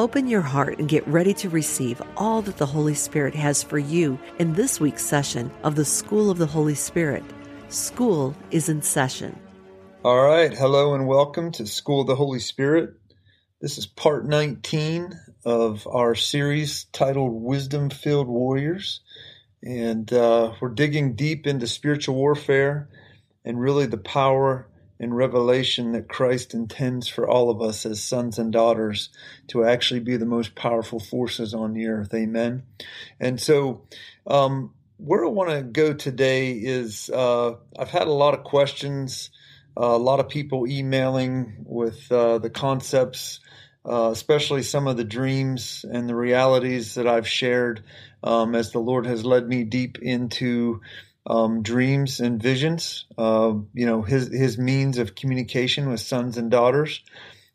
Open your heart and get ready to receive all that the Holy Spirit has for you in this week's session of the School of the Holy Spirit. School is in session. All right. Hello and welcome to School of the Holy Spirit. This is part 19 of our series titled Wisdom Filled Warriors. And uh, we're digging deep into spiritual warfare and really the power and revelation that Christ intends for all of us as sons and daughters to actually be the most powerful forces on the earth. Amen. And so, um, where I want to go today is uh, I've had a lot of questions, uh, a lot of people emailing with uh, the concepts uh, especially some of the dreams and the realities that I've shared um, as the Lord has led me deep into um, dreams and visions. Uh, you know, his his means of communication with sons and daughters,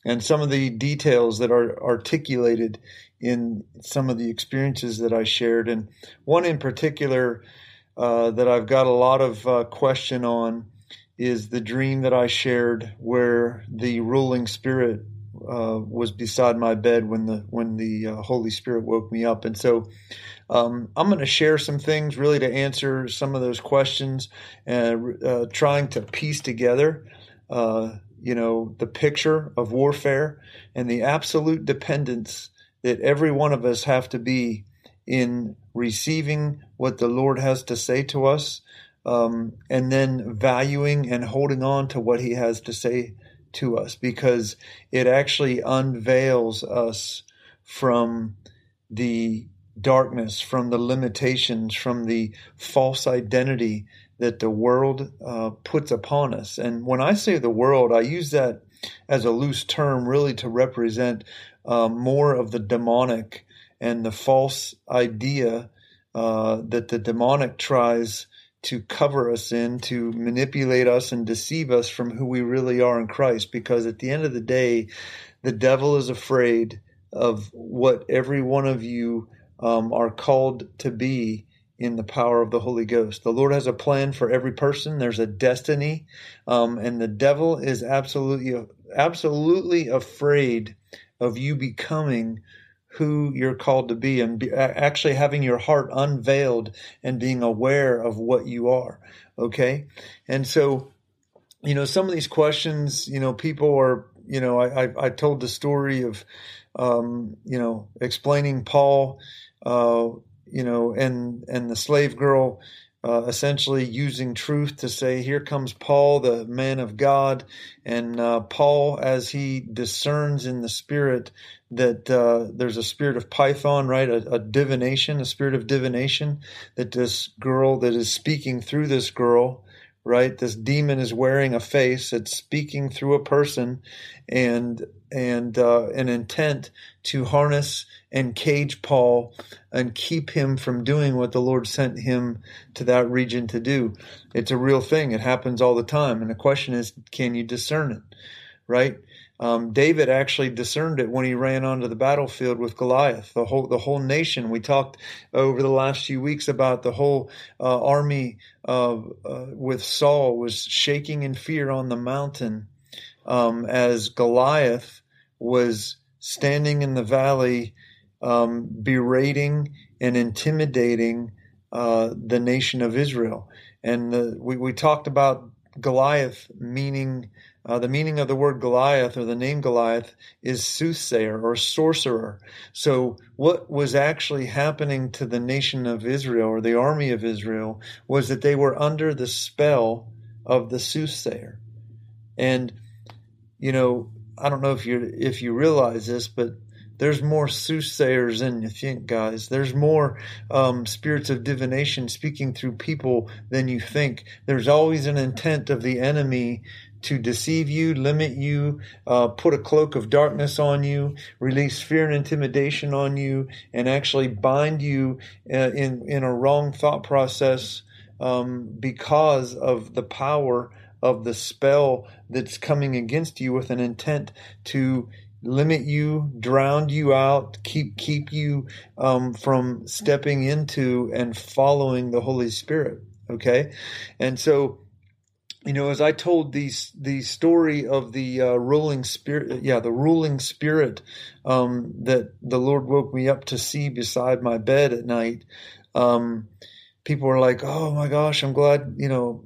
and some of the details that are articulated in some of the experiences that I shared, and one in particular uh, that I've got a lot of uh, question on is the dream that I shared where the ruling spirit uh, was beside my bed when the when the uh, Holy Spirit woke me up, and so um, I'm going to share some things really to answer some of those questions and uh, trying to piece together, uh, you know, the picture of warfare and the absolute dependence that every one of us have to be in receiving what the Lord has to say to us. Um, and then valuing and holding on to what he has to say to us because it actually unveils us from the darkness, from the limitations, from the false identity that the world uh, puts upon us. And when I say the world, I use that as a loose term really to represent uh, more of the demonic and the false idea uh, that the demonic tries to cover us in, to manipulate us and deceive us from who we really are in Christ. Because at the end of the day, the devil is afraid of what every one of you um, are called to be in the power of the Holy Ghost. The Lord has a plan for every person. There's a destiny, um, and the devil is absolutely, absolutely afraid of you becoming who you're called to be and be, actually having your heart unveiled and being aware of what you are. Okay. And so, you know, some of these questions, you know, people are, you know, I, I, I told the story of, um, you know, explaining Paul, uh, you know, and, and the slave girl, uh, essentially using truth to say, here comes Paul, the man of God. And uh, Paul, as he discerns in the spirit that uh, there's a spirit of Python, right? A, a, divination, a spirit of divination that this girl that is speaking through this girl, right? This demon is wearing a face It's speaking through a person and and uh, an intent to harness and cage Paul and keep him from doing what the Lord sent him to that region to do. It's a real thing. It happens all the time. And the question is, can you discern it? Right? Um, David actually discerned it when he ran onto the battlefield with Goliath. The whole the whole nation. We talked over the last few weeks about the whole uh, army uh, with Saul was shaking in fear on the mountain um, as Goliath was standing in the valley, um, berating and intimidating uh, the nation of Israel. And the, we, we talked about Goliath meaning uh, the meaning of the word Goliath or the name Goliath is soothsayer or sorcerer. So, what was actually happening to the nation of Israel or the army of Israel was that they were under the spell of the soothsayer. And, you know, I don't know if you if you realize this, but there's more soothsayers than you think, guys. There's more um, spirits of divination speaking through people than you think. There's always an intent of the enemy to deceive you, limit you, uh, put a cloak of darkness on you, release fear and intimidation on you, and actually bind you uh, in in a wrong thought process um, because of the power of the spell that's coming against you with an intent to limit you, drown you out, keep keep you um, from stepping into and following the Holy Spirit. Okay, and so you know, as I told these the story of the uh, ruling spirit, yeah, the ruling spirit um, that the Lord woke me up to see beside my bed at night. Um, people were like, "Oh my gosh, I'm glad you know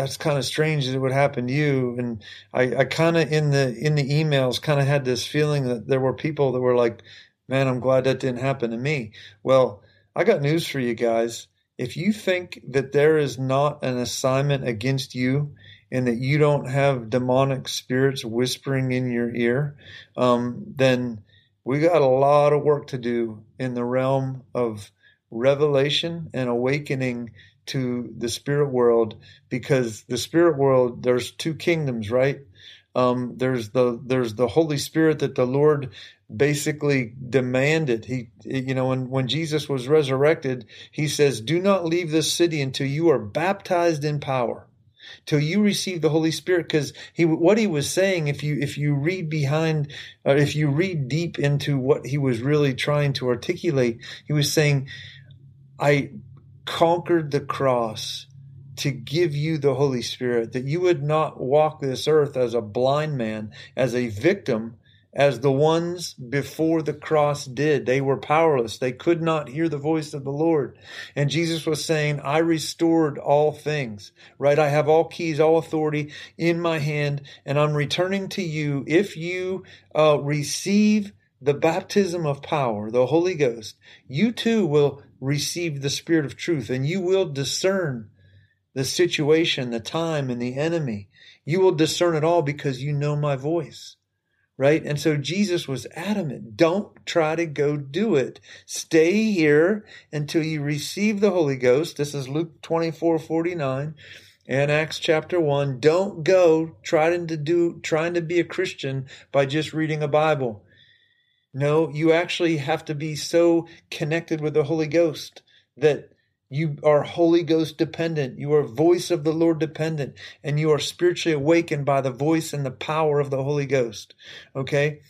that's kind of strange that it would happen to you. And I, I kind of in the in the emails kind of had this feeling that there were people that were like, "Man, I'm glad that didn't happen to me." Well, I got news for you guys. If you think that there is not an assignment against you and that you don't have demonic spirits whispering in your ear, um, then we got a lot of work to do in the realm of revelation and awakening to the spirit world because the spirit world there's two kingdoms right? Um, there's the there's the holy spirit that the lord basically demanded. He you know when when jesus was resurrected he says do not leave this city until you are baptized in power till you receive the holy spirit. Because he what he was saying if you if you read behind or if you read deep into what he was really trying to articulate he was saying i conquered the cross to give you the Holy Spirit, that you would not walk this earth as a blind man, as a victim, as the ones before the cross did. They were powerless. They could not hear the voice of the Lord. And Jesus was saying, I restored all things, right? I have all keys, all authority in my hand, and I'm returning to you. If you uh, receive the baptism of power, the Holy Ghost, you too will receive the Spirit of truth and you will discern the situation, the time, and the enemy. You will discern it all because you know my voice. Right? And so Jesus was adamant. Don't try to go do it. Stay here until you receive the Holy Ghost. This is Luke 24 49 and Acts chapter 1. Don't go trying to do, trying to be a Christian by just reading a Bible. No, you actually have to be so connected with the Holy Ghost that you are Holy Ghost dependent. You are voice of the Lord dependent, and you are spiritually awakened by the voice and the power of the Holy Ghost. Okay?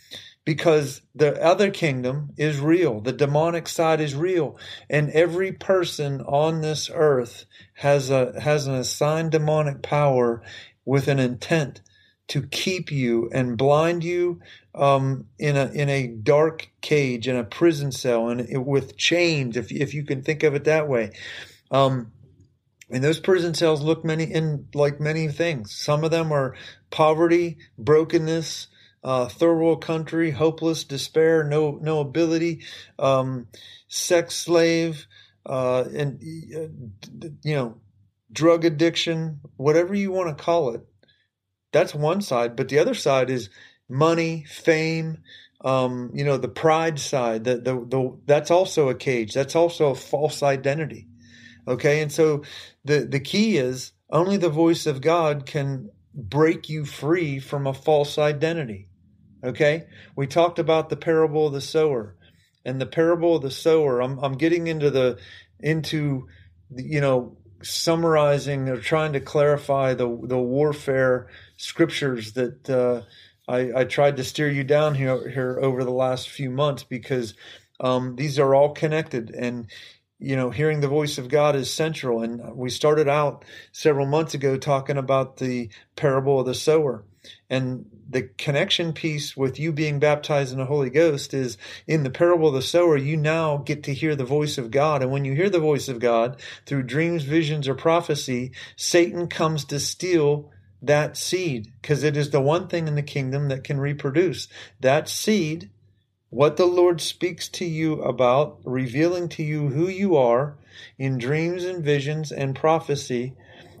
Because the other kingdom is real. The demonic side is real. And every person on this earth has a, has an assigned demonic power with an intent to keep you and blind you um, in a in a dark cage in a prison cell and it, with chains, if if you can think of it that way. Um, and those prison cells look many in like many things. Some of them are poverty, brokenness, uh, third world country, hopeless, despair, no no ability, um, sex slave, uh, and uh, you know, drug addiction, whatever you want to call it. That's one side, but the other side is money, fame, um, you know, the pride side. The, the the that's also a cage. That's also a false identity. Okay, and so the the key is only the voice of God can break you free from a false identity. Okay, we talked about the parable of the sower, and the parable of the sower. I'm I'm getting into the into you know summarizing or trying to clarify the the warfare scriptures that uh, I, I, tried to steer you down here here over the last few months because um, these are all connected and you know hearing the voice of God is central. And we started out several months ago talking about the parable of the sower. And the connection piece with you being baptized in the Holy Ghost is in the parable of the sower, you now get to hear the voice of God. And when you hear the voice of God through dreams, visions, or prophecy, Satan comes to steal that seed because it is the one thing in the kingdom that can reproduce. That seed, what the Lord speaks to you about, revealing to you who you are in dreams and visions and prophecy,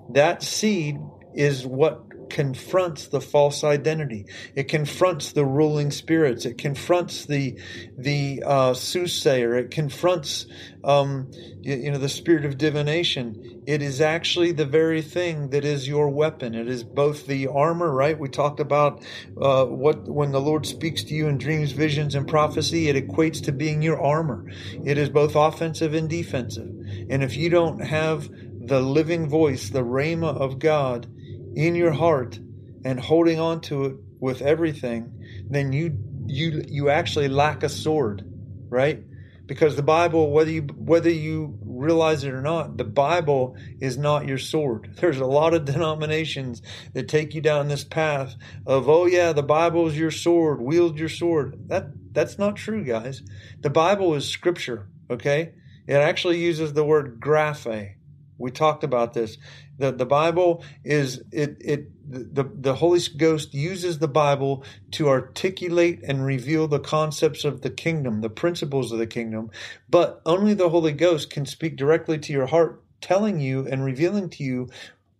that seed is what confronts the false identity. It confronts the ruling spirits. It confronts the the uh, soothsayer. It confronts um, you, you, know the spirit of divination. It is actually the very thing that is your weapon. It is both the armor, right? We talked about uh, what when the Lord speaks to you in dreams, visions, and prophecy. It equates to being your armor. It is both offensive and defensive. And if you don't have the living voice, the rhema of God in your heart and holding on to it with everything, then you you you actually lack a sword, right? Because the Bible, whether you whether you realize it or not, the Bible is not your sword. There's a lot of denominations that take you down this path of, oh yeah, the Bible is your sword, wield your sword. That that's not true, guys. The Bible is scripture, okay? It actually uses the word graphe, we talked about this. The the Bible is it it the the Holy Ghost uses the Bible to articulate and reveal the concepts of the kingdom, the principles of the kingdom, but only the Holy Ghost can speak directly to your heart, telling you and revealing to you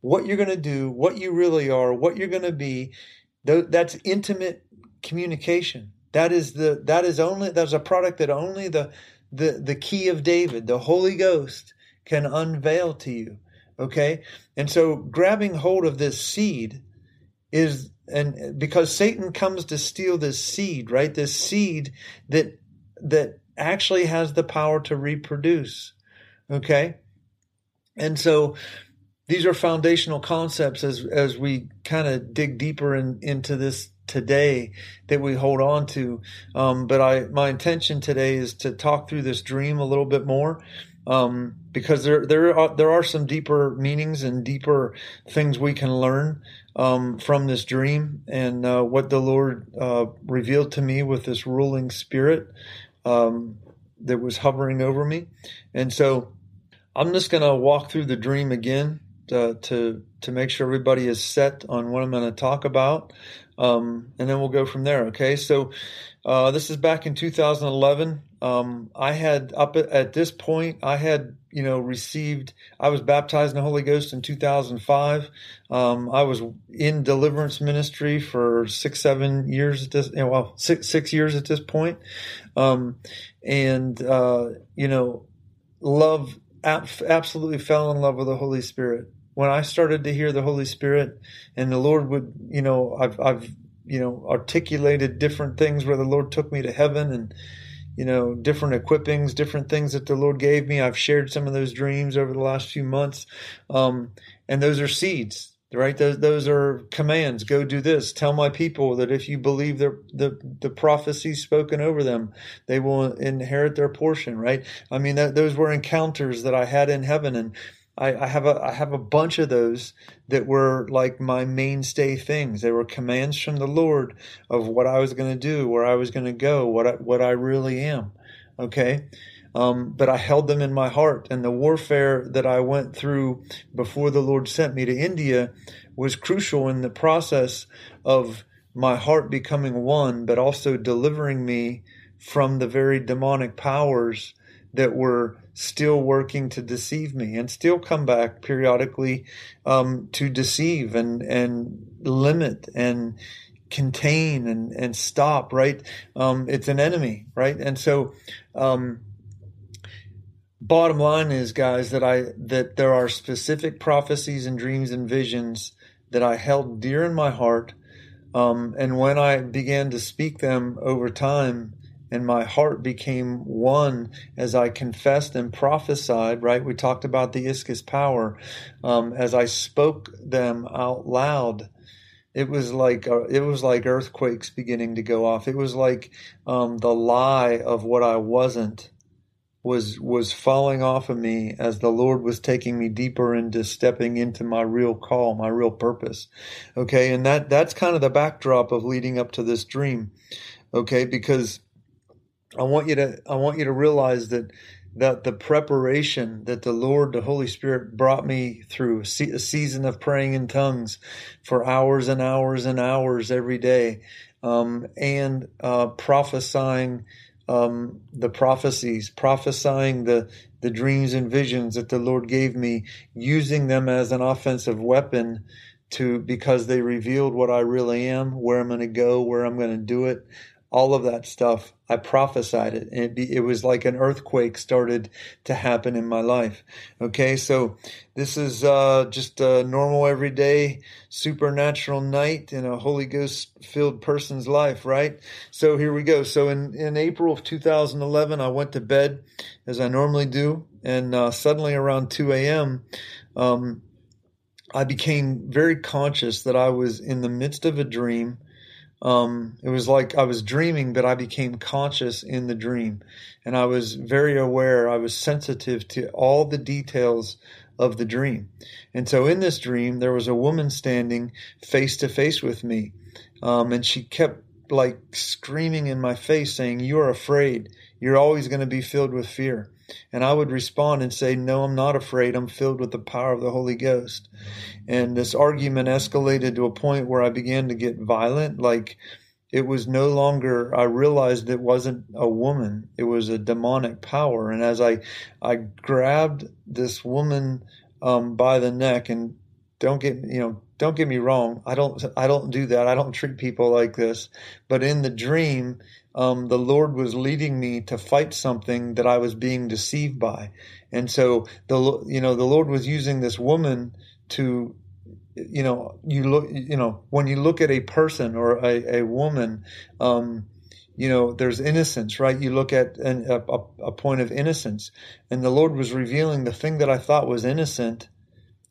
what you're going to do, what you really are, what you're going to be. That's intimate communication. That is the that is only that's a product that only the the the key of David, the Holy Ghost can unveil to you. Okay? And so grabbing hold of this seed is and because Satan comes to steal this seed, right? This seed that that actually has the power to reproduce. Okay? And so these are foundational concepts as as we kind of dig deeper in, into this today that we hold on to. Um, but I my intention today is to talk through this dream a little bit more um, because there there are there are some deeper meanings and deeper things we can learn um, from this dream and uh, what the Lord uh, revealed to me with this ruling spirit um, that was hovering over me, and so I'm just going to walk through the dream again to, to to make sure everybody is set on what I'm going to talk about, um, and then we'll go from there. Okay, so uh, this is back in 2011. Um, I had up at, at, this point, I had you know received. I was baptized in the Holy Ghost in 2005. Um, I was in deliverance ministry for six, seven years at this. Well, six six years at this point, um, and uh, you know, love ab- absolutely fell in love with the Holy Spirit. When I started to hear the Holy Spirit, and the Lord would, you know, I've I've you know articulated different things where the Lord took me to heaven and you know, different equippings, different things that the Lord gave me. I've shared some of those dreams over the last few months. Um, and those are seeds, right? Those, those are commands. Go do this. Tell my people that if you believe the, the, the prophecies spoken over them, they will inherit their portion, right? I mean, that, those were encounters that I had in heaven. And, I, I, have a I have a bunch of those that were like my mainstay things. They were commands from the Lord of what I was going to do, where I was going to go, what I, what I really am. Okay, um, but I held them in my heart, and the warfare that I went through before the Lord sent me to India was crucial in the process of my heart becoming one, but also delivering me from the very demonic powers that were still working to deceive me and still come back periodically um, to deceive and and limit and contain and and stop right? Um, it's an enemy right? And so um, bottom line is guys that i that there are specific prophecies and dreams and visions that i held dear in my heart um, and when i began to speak them over time and my heart became one as I confessed and prophesied, right? We talked about the Ischus power. Um, as I spoke them out loud, it was like uh, it was like earthquakes beginning to go off. It was like um, the lie of what I wasn't was was falling off of me as the Lord was taking me deeper into stepping into my real call, my real purpose. Okay, and that that's kind of the backdrop of leading up to this dream. Okay, because I want you to I want you to realize that that the preparation that the Lord, the Holy Spirit brought me through a season of praying in tongues for hours and hours and hours every day, um, and uh, prophesying um, the prophecies, prophesying the the dreams and visions that the Lord gave me, using them as an offensive weapon to because they revealed what I really am, where I'm going to go, where I'm going to do it, all of that stuff. I prophesied it, and it, be, it was like an earthquake started to happen in my life. Okay, so this is uh, just a normal, everyday, supernatural night in a Holy Ghost filled person's life, right? So here we go. So in, in April of 2011, I went to bed as I normally do, and uh, suddenly around 2 a.m., um, I became very conscious that I was in the midst of a dream. Um, it was like I was dreaming, but I became conscious in the dream. And I was very aware, I was sensitive to all the details of the dream. And so in this dream, there was a woman standing face to face with me. Um, and she kept like screaming in my face, saying, You are afraid. You're always going to be filled with fear. And I would respond and say, No, I'm not afraid. I'm filled with the power of the Holy Ghost. And this argument escalated to a point where I began to get violent. Like it was no longer, I realized it wasn't a woman, it was a demonic power. And as I, I grabbed this woman um, by the neck and don't get, you know, don't get me wrong. I don't, I don't do that. I don't treat people like this. But in the dream, um, the Lord was leading me to fight something that I was being deceived by. And so the, you know, the Lord was using this woman to, you know, you look, you know, when you look at a person or a, a woman, um, you know, there's innocence, right? You look at an, a, a point of innocence and the Lord was revealing the thing that I thought was innocent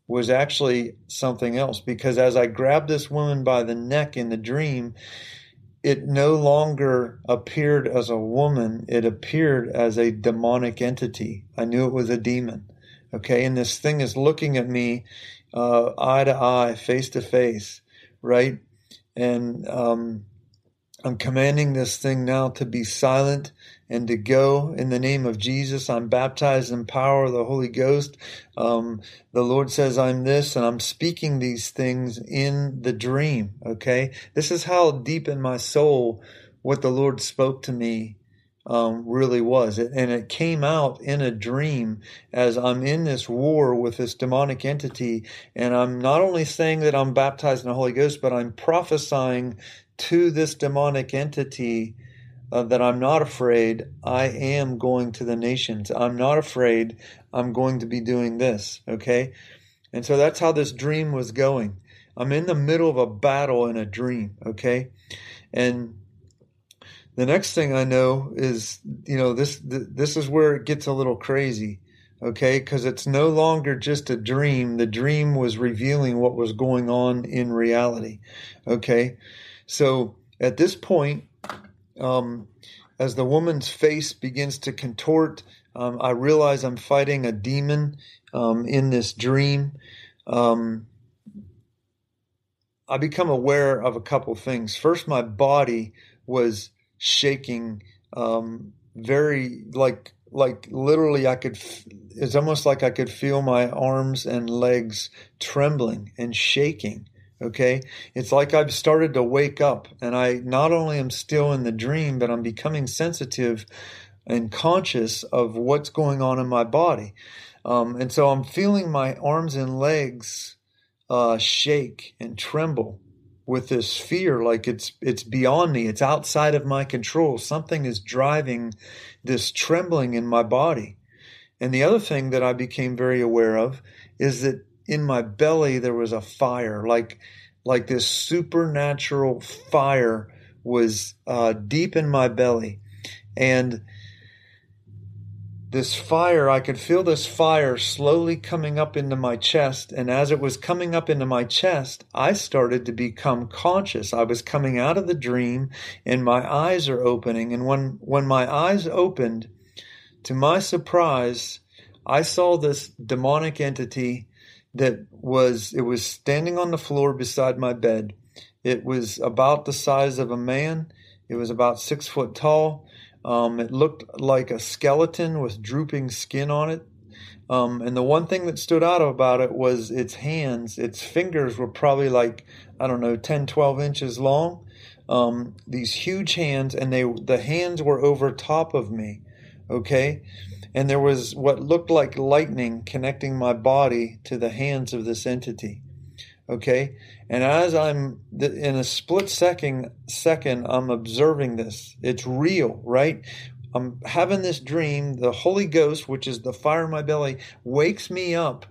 was actually something else because as I grabbed this woman by the neck in the dream, it no longer appeared as a woman, it appeared as a demonic entity. I knew it was a demon. Okay, and this thing is looking at me uh, eye to eye, face to face, right? And um, I'm commanding this thing now to be silent and to go in the name of Jesus. I'm baptized in power of the Holy Ghost. Um, the Lord says I'm this, and I'm speaking these things in the dream. Okay. This is how deep in my soul what the Lord spoke to me um, really was. And it came out in a dream as I'm in this war with this demonic entity. And I'm not only saying that I'm baptized in the Holy Ghost, but I'm prophesying to this demonic entity uh, that I'm not afraid. I am going to the nations. I'm not afraid. I'm going to be doing this. Okay. And so that's how this dream was going. I'm in the middle of a battle in a dream. Okay. And the next thing I know is, you know, this, this is where it gets a little crazy. Okay. Cause it's no longer just a dream. The dream was revealing what was going on in reality. Okay. So at this point, um, as the woman's face begins to contort, um, I realize I'm fighting a demon um, in this dream. Um, I become aware of a couple things. First, my body was shaking um, very like like literally I could it's almost like I could feel my arms and legs trembling and shaking Okay. It's like I've started to wake up and I not only am still in the dream, but I'm becoming sensitive and conscious of what's going on in my body. Um, and so I'm feeling my arms and legs uh, shake and tremble with this fear like it's it's beyond me it's outside of my control something is driving this trembling in my body and the other thing that I became very aware of is that in my belly there was a fire, like like this supernatural fire was uh, deep in my belly, and this fire, I could feel this fire slowly coming up into my chest. And as it was coming up into my chest, I started to become conscious. I was coming out of the dream and my eyes are opening. And when, when my eyes opened, to my surprise, I saw this demonic entity that was it was standing on the floor beside my bed. It was about the size of a man. It was about six foot tall. Um, it looked like a skeleton with drooping skin on it. Um, and the one thing that stood out about it was its hands. Its fingers were probably like, I don't know, 10, 12 inches long. Um, these huge hands, and they the hands were over top of me. Okay and there was what looked like lightning connecting my body to the hands of this entity. Okay. And as I'm in a split second, second, I'm observing this. It's real, right? I'm having this dream. The Holy Ghost, which is the fire in my belly, wakes me up.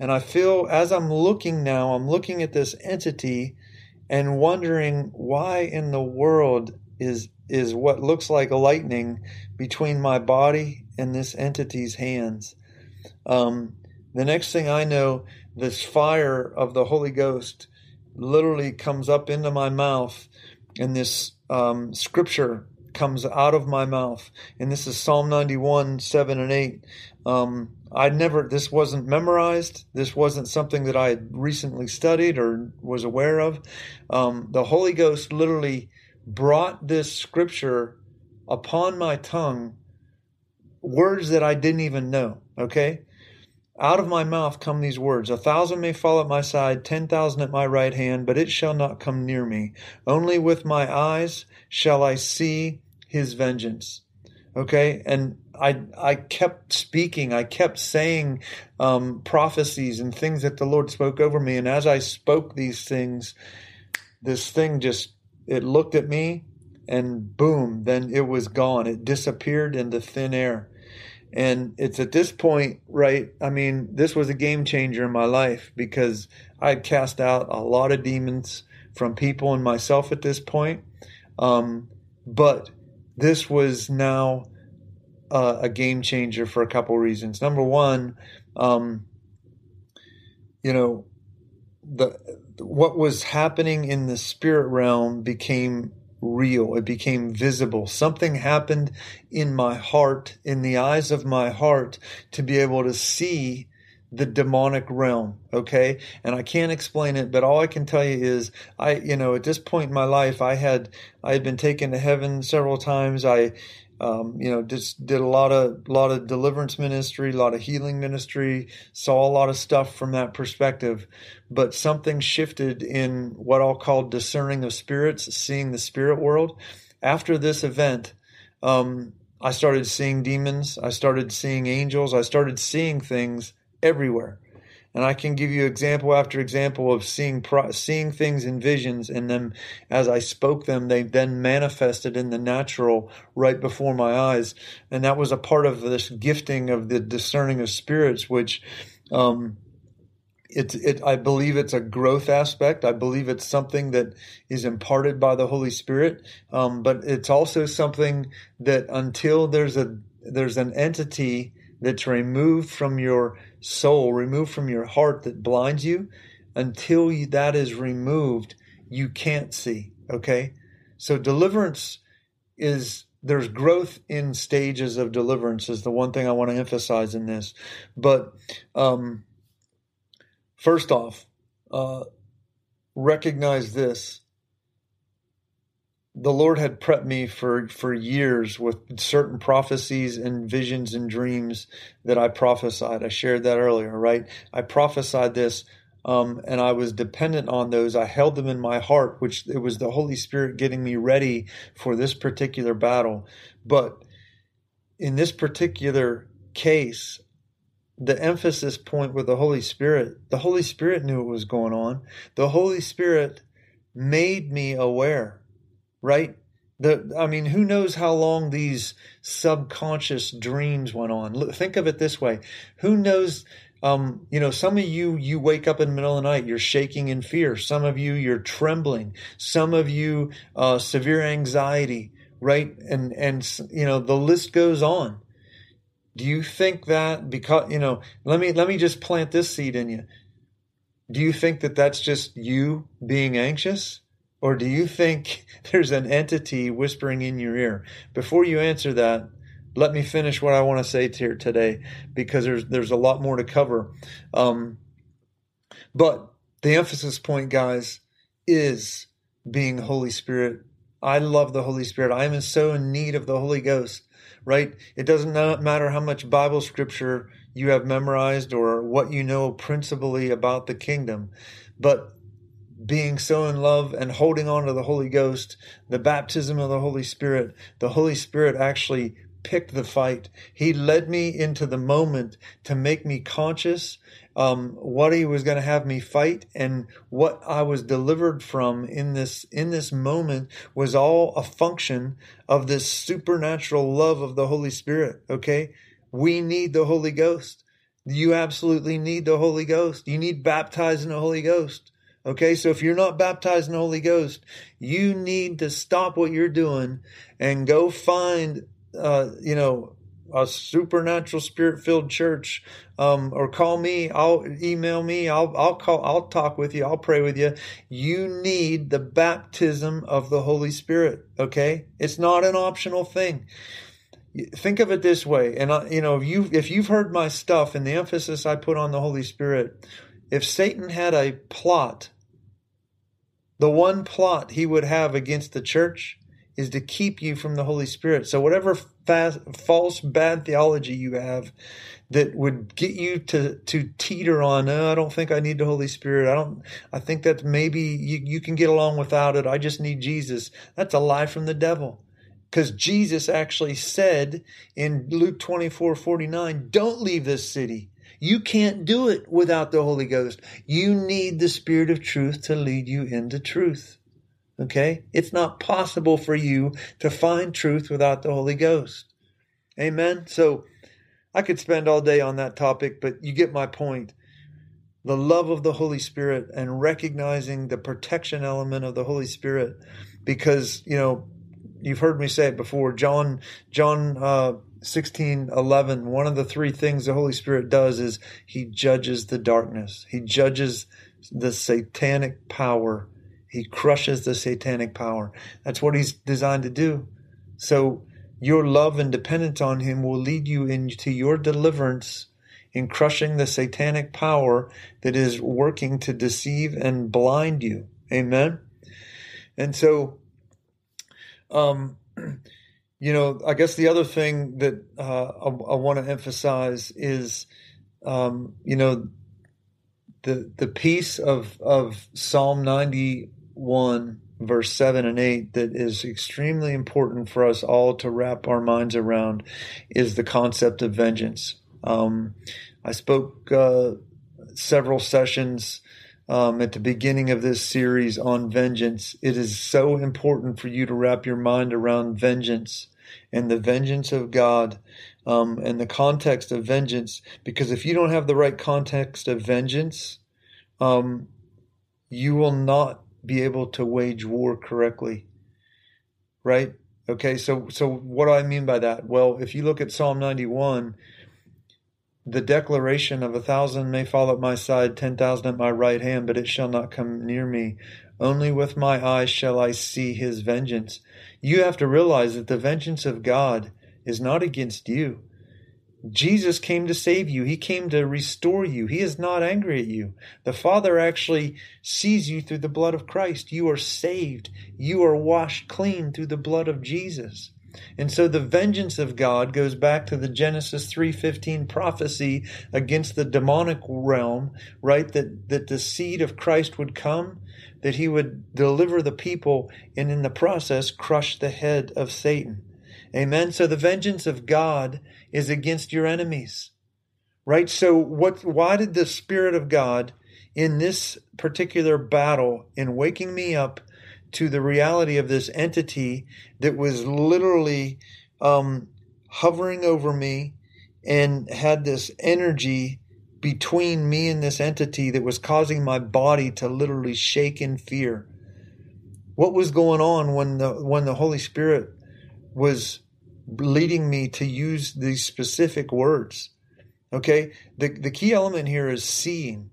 And I feel as I'm looking now, I'm looking at this entity and wondering why in the world is is what looks like lightning between my body and this entity's hands. Um, the next thing I know, this fire of the Holy Ghost literally comes up into my mouth, and this um, scripture comes out of my mouth. And this is Psalm 91, 7 and 8. Um, I never, this wasn't memorized. This wasn't something that I had recently studied or was aware of. Um, the Holy Ghost literally brought this scripture upon my tongue, words that I didn't even know. Okay. Out of my mouth come these words A thousand may fall at my side, ten thousand at my right hand, but it shall not come near me. Only with my eyes shall I see his vengeance. Okay? And I, I kept speaking, I kept saying um, prophecies and things that the Lord spoke over me. And as I spoke these things, this thing just, it looked at me and boom, then it was gone. It disappeared into thin air. And it's at this point, right? I mean, this was a game changer in my life because I'd cast out a lot of demons from people and myself at this point. Um, but this was now uh, a game changer for a couple reasons. Number one, um, you know, the what was happening in the spirit realm became real. It became visible. Something happened in my heart, in the eyes of my heart, to be able to see the demonic realm. Okay. And I can't explain it, but all I can tell you is I, you know, at this point in my life, I had, I had been taken to heaven several times. I, um, you know, just did a lot of lot of deliverance ministry, a lot of healing ministry, saw a lot of stuff from that perspective. But something shifted in what I'll call discerning of spirits, seeing the spirit world. After this event, um, I started seeing demons. I started seeing angels. I started seeing things everywhere. And I can give you example after example of seeing seeing things in visions, and then as I spoke them, they then manifested in the natural right before my eyes. And that was a part of this gifting of the discerning of spirits, which um, it, it, I believe it's a growth aspect. I believe it's something that is imparted by the Holy Spirit. Um, but it's also something that until there's a there's an entity that's removed from your soul, removed from your heart that blinds you, until you, that is removed, you can't see. Okay? So deliverance is there's growth in stages of deliverance is the one thing I want to emphasize in this. But um, first off, uh, recognize this the Lord had prepped me for, for years with certain prophecies and visions and dreams that I prophesied. I shared that earlier, right? I prophesied this um, and I was dependent on those. I held them in my heart, which it was the Holy Spirit getting me ready for this particular battle. But in this particular case, the emphasis point with the Holy Spirit, the Holy Spirit knew what was going on. The Holy Spirit made me aware right? The, I mean, who knows how long these subconscious dreams went on? Think of it this way: Who knows? Um, you know, some of you you wake up in the middle of the night, you're shaking in fear. Some of you you're trembling. Some of you uh, severe anxiety, right? And and you know the list goes on. Do you think that because you know? Let me let me just plant this seed in you. Do you think that that's just you being anxious? Or do you think there's an entity whispering in your ear? Before you answer that, let me finish what I want to say here today because there's there's a lot more to cover. Um, but the emphasis point, guys, is being Holy Spirit. I love the Holy Spirit. I am so in need of the Holy Ghost, right? It doesn't matter how much Bible scripture you have memorized or what you know principally about the kingdom, but being so in love and holding on to the Holy Ghost, the baptism of the Holy Spirit, the Holy Spirit actually picked the fight. He led me into the moment to make me conscious um, what he was going to have me fight and what I was delivered from in this in this moment was all a function of this supernatural love of the Holy Spirit. Okay, we need the Holy Ghost. You absolutely need the Holy Ghost. You need baptized in the Holy Ghost. Okay, so if you're not baptized in the Holy Ghost, you need to stop what you're doing and go find, uh, you know, a supernatural spirit filled church, um, or call me. I'll email me. I'll I'll call. I'll talk with you. I'll pray with you. You need the baptism of the Holy Spirit. Okay, it's not an optional thing. Think of it this way, and I, you know, if you if you've heard my stuff and the emphasis I put on the Holy Spirit, if Satan had a plot, the one plot he would have against the church is to keep you from the Holy Spirit. So whatever false bad theology you have that would get you to to teeter on, oh, I don't think I need the Holy Spirit. I don't. I think that maybe you you can get along without it. I just need Jesus. That's a lie from the devil. Because Jesus actually said in Luke 24 49, don't leave this city. You can't do it without the Holy Ghost. You need the Spirit of truth to lead you into truth. Okay? It's not possible for you to find truth without the Holy Ghost. Amen? So I could spend all day on that topic, but you get my point. The love of the Holy Spirit and recognizing the protection element of the Holy Spirit because, you know, you've heard me say it before. John, John, uh, 16 11 one of the three things the holy spirit does is he judges the darkness he judges the satanic power he crushes the satanic power. That's what he's designed to do. So your love and dependence on him will lead you into your deliverance in crushing the satanic power that is working to deceive and blind you. Amen. And so, um, you know, I guess the other thing that uh, I, I want to emphasize is, um, you know, the the piece of of Psalm ninety one verse 7 and 8, that is extremely important for us all to wrap our minds around is the concept of vengeance. Um, I spoke uh, several sessions um, at the beginning of this series on vengeance. It is so important for you to wrap your mind around vengeance and the vengeance of God um, and the context of vengeance, because if you don't have the right context of vengeance, um, you will not be able to wage war correctly. Right? Okay, so so what do I mean by that? Well, if you look at Psalm 91, the declaration of a thousand may fall at my side, ten thousand at my right hand, but it shall not come near me. Only with my eyes shall I see his vengeance. You have to realize that the vengeance of God is not against you. Jesus came to save you. He came to restore you. He is not angry at you. The Father actually sees you through the blood of Christ. You are saved. You are washed clean through the blood of Jesus. And so the vengeance of God goes back to the Genesis 3:15 prophecy against the demonic realm, right? That that the seed of Christ would come, that he would deliver the people and in the process crush the head of Satan. Amen. So the vengeance of God is against your enemies. Right? So what why did the spirit of God in this particular battle in waking me up to the reality of this entity that was literally um, hovering over me and had this energy between me and this entity that was causing my body to literally shake in fear. What was going on when the when the Holy Spirit was leading me to use these specific words. Okay, the, the key element here is seeing.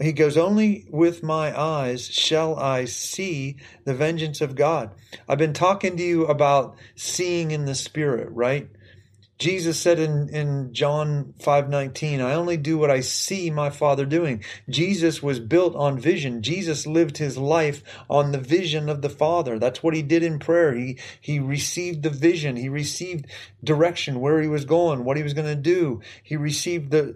He goes, Only with my eyes shall I see the vengeance of God. I've been talking to you about seeing in the spirit, right? Jesus said in, in John 5:19, I only do what I see my Father doing. Jesus was built on vision. Jesus lived his life on the vision of the Father. That's what he did in prayer. He he received the vision. He received direction where he was going, what he was going to do. He received the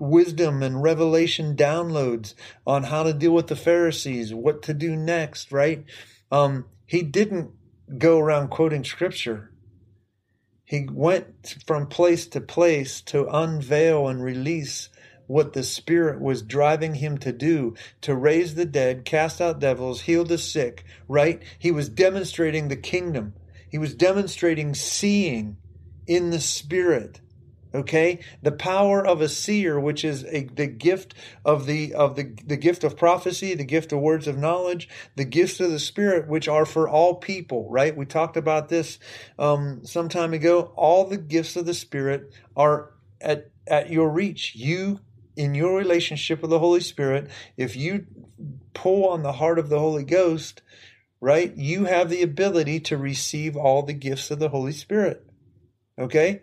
wisdom and revelation downloads on how to deal with the Pharisees, what to do next, right? Um, he didn't go around quoting scripture He went from place to place to unveil and release what the Spirit was driving him to do to raise the dead, cast out devils, heal the sick, right? He was demonstrating the kingdom. He was demonstrating seeing in the Spirit. Okay, the power of a seer, which is a, the gift of the of the the gift of prophecy, the gift of words of knowledge, the gifts of the Spirit, which are for all people. Right? We talked about this um, some time ago. All the gifts of the Spirit are at at your reach. You in your relationship with the Holy Spirit, if you pull on the heart of the Holy Ghost, right, you have the ability to receive all the gifts of the Holy Spirit. Okay?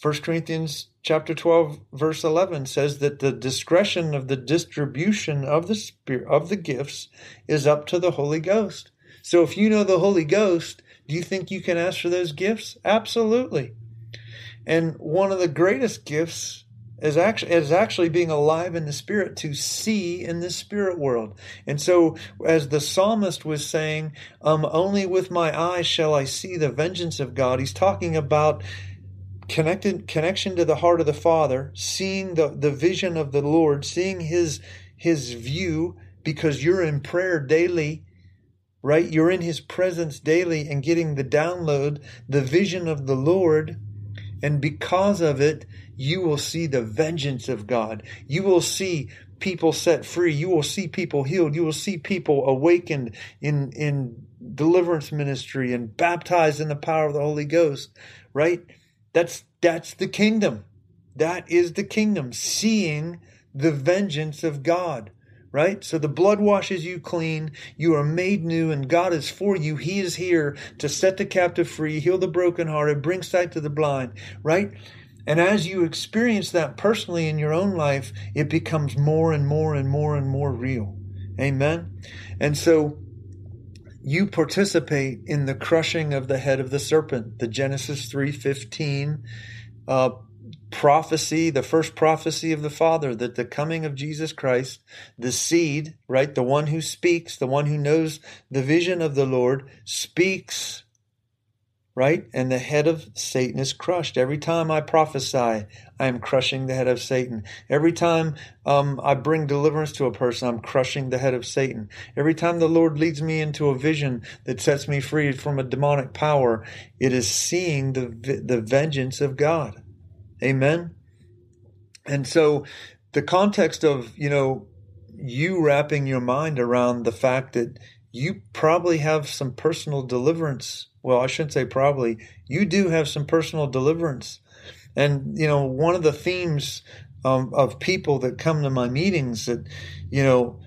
1 Corinthians chapter 12 verse 11 says that the discretion of the distribution of the spirit of the gifts is up to the Holy Ghost. So if you know the Holy Ghost, do you think you can ask for those gifts? Absolutely. And one of the greatest gifts is actually is actually being alive in the spirit to see in the spirit world. And so, as the psalmist was saying, um, "Only with my eyes shall I see the vengeance of God." He's talking about connected connection to the heart of the Father, seeing the the vision of the Lord, seeing His His view, because you're in prayer daily. Right? You're in his presence daily and getting the download, the vision of the Lord. And because of it, you will see the vengeance of God. You will see people set free. You will see people healed. You will see people awakened in, in deliverance ministry and baptized in the power of the Holy Ghost, right? That's, that's the kingdom. That is the kingdom, seeing the vengeance of God, right? So the blood washes you clean. You are made new and God is for you. He is here to set the captive free, heal the brokenhearted, bring sight to the blind, right? And as you experience that personally in your own life, it becomes more and more and more and more real. Amen. And so you participate in the crushing of the head of the serpent, the Genesis 3:15 uh, prophecy, the first prophecy of the Father that the coming of Jesus Christ, the seed, right, the one who speaks, the one who knows the vision of the Lord, speaks right? And the head of Satan is crushed. Every time I prophesy, I am crushing the head of Satan. Every time um, I bring deliverance to a person, I'm crushing the head of Satan. Every time the Lord leads me into a vision that sets me free from a demonic power, it is seeing the, the vengeance of God. Amen. And so the context of, you know, you wrapping your mind around the fact that you probably have some personal deliverance well, I shouldn't say probably, you do have some personal deliverance. And, you know, one of the themes um, of people that come to my meetings that, you know,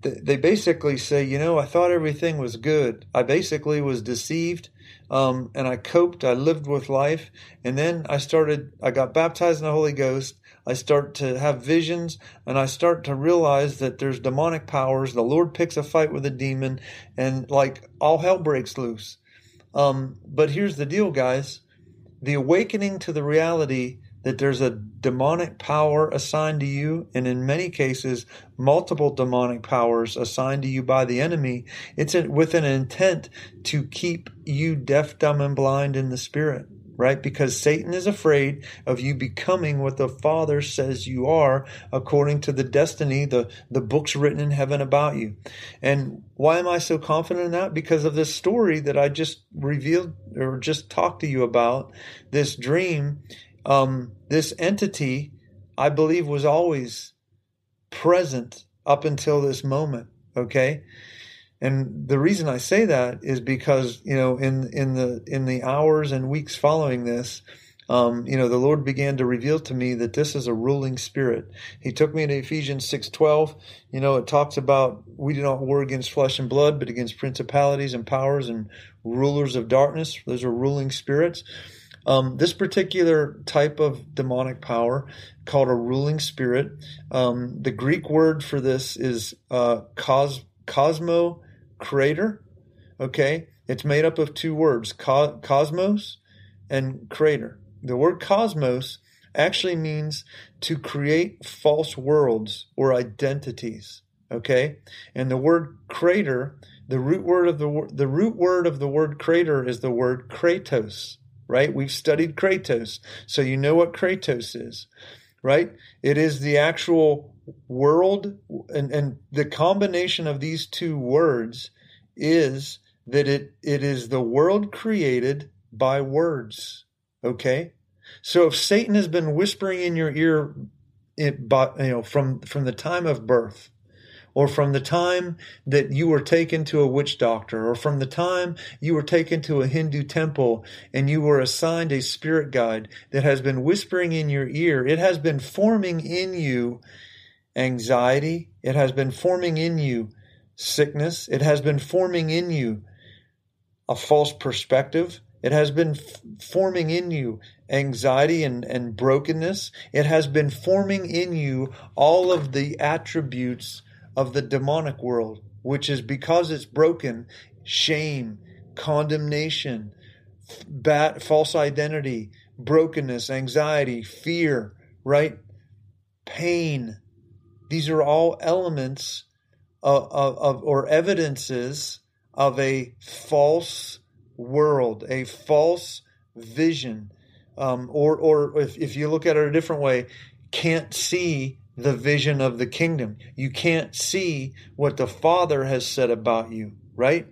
they basically say, you know, I thought everything was good. I basically was deceived, um, and I coped. I lived with life, and then I started. I got baptized in the Holy Ghost. I start to have visions, and I start to realize that there's demonic powers. The Lord picks a fight with a demon, and like all hell breaks loose. Um, but here's the deal, guys the awakening to the reality that there's a demonic power assigned to you, and in many cases, multiple demonic powers assigned to you by the enemy. It's with an intent to keep you deaf, dumb, and blind in the spirit right? Because Satan is afraid of you becoming what the Father says you are according to the destiny, the, the books written in heaven about you. And why am I so confident in that? Because of this story that I just revealed or just talked to you about, this dream, um, this entity, I believe was always present up until this moment. Okay. And the reason I say that is because you know in in the in the hours and weeks following this, um, you know the Lord began to reveal to me that this is a ruling spirit. He took me to Ephesians six twelve. You know it talks about we do not war against flesh and blood, but against principalities and powers and rulers of darkness. Those are ruling spirits. Um, this particular type of demonic power, called a ruling spirit, um, the Greek word for this is uh, cos, cosmo crater. Okay, it's made up of two words, co- cosmos and crater. The word cosmos actually means to create false worlds or identities. Okay, and the word crater, the root word of the the root word of the word crater is the word kratos, right? We've studied Kratos, so you know what Kratos is, right? It is the actual world, and, and the combination of these two words is that it, it is the world created by words, okay? So if Satan has been whispering in your ear, it, you know, from, from the time of birth, or from the time that you were taken to a witch doctor, or from the time you were taken to a Hindu temple and you were assigned a spirit guide that has been whispering in your ear, it has been forming in you anxiety, it has been forming in you sickness, it has been forming in you a false perspective. It has been f- forming in you anxiety and, and brokenness. It has been forming in you all of the attributes of the demonic world, which is because it's broken, shame, condemnation, bad, false identity, brokenness, anxiety, fear, right? Pain. These are all elements of, of, of or evidences of a false world, a false vision. Um, or, or if, if you look at it a different way, can't see the vision of the kingdom. You can't see what the Father has said about you, right?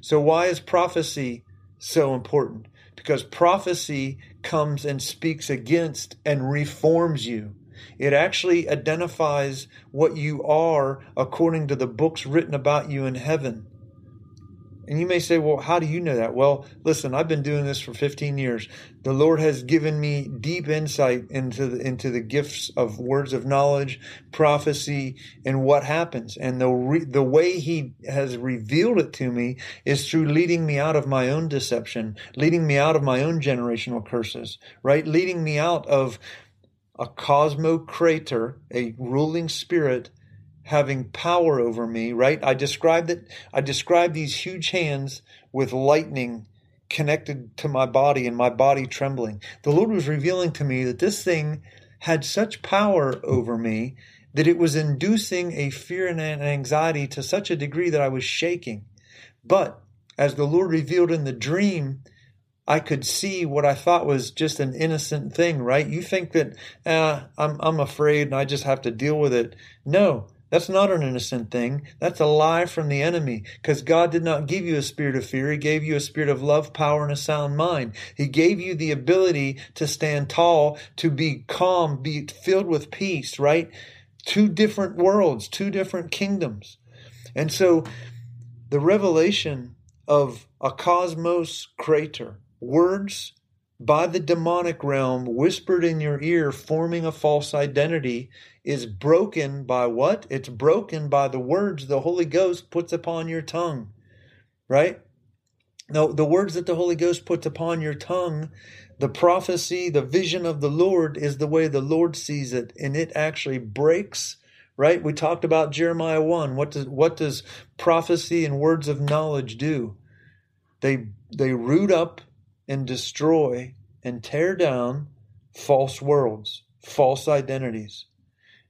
So, why is prophecy so important? Because prophecy comes and speaks against and reforms you. It actually identifies what you are according to the books written about you in heaven. And you may say, well, how do you know that? Well, listen, I've been doing this for 15 years. The Lord has given me deep insight into the, into the gifts of words of knowledge, prophecy, and what happens. And the, re, the way He has revealed it to me is through leading me out of my own deception, leading me out of my own generational curses, right? Leading me out of a cosmocrator, a ruling spirit having power over me, right? I described it. I described these huge hands with lightning connected to my body and my body trembling. The Lord was revealing to me that this thing had such power over me that it was inducing a fear and an anxiety to such a degree that I was shaking. But as the Lord revealed in the dream, I could see what I thought was just an innocent thing, right? You think that eh, I'm I'm afraid and I just have to deal with it. No, that's not an innocent thing. That's a lie from the enemy because God did not give you a spirit of fear. He gave you a spirit of love, power, and a sound mind. He gave you the ability to stand tall, to be calm, be filled with peace, right? Two different worlds, two different kingdoms. And so the revelation of a cosmos crater, words by the demonic realm whispered in your ear, forming a false identity, is broken by what? It's broken by the words the Holy Ghost puts upon your tongue, right? No, the words that the Holy Ghost puts upon your tongue, the prophecy, the vision of the Lord is the way the Lord sees it, and it actually breaks. Right? We talked about Jeremiah 1. What does what does prophecy and words of knowledge do? They they root up and destroy and tear down false worlds, false identities.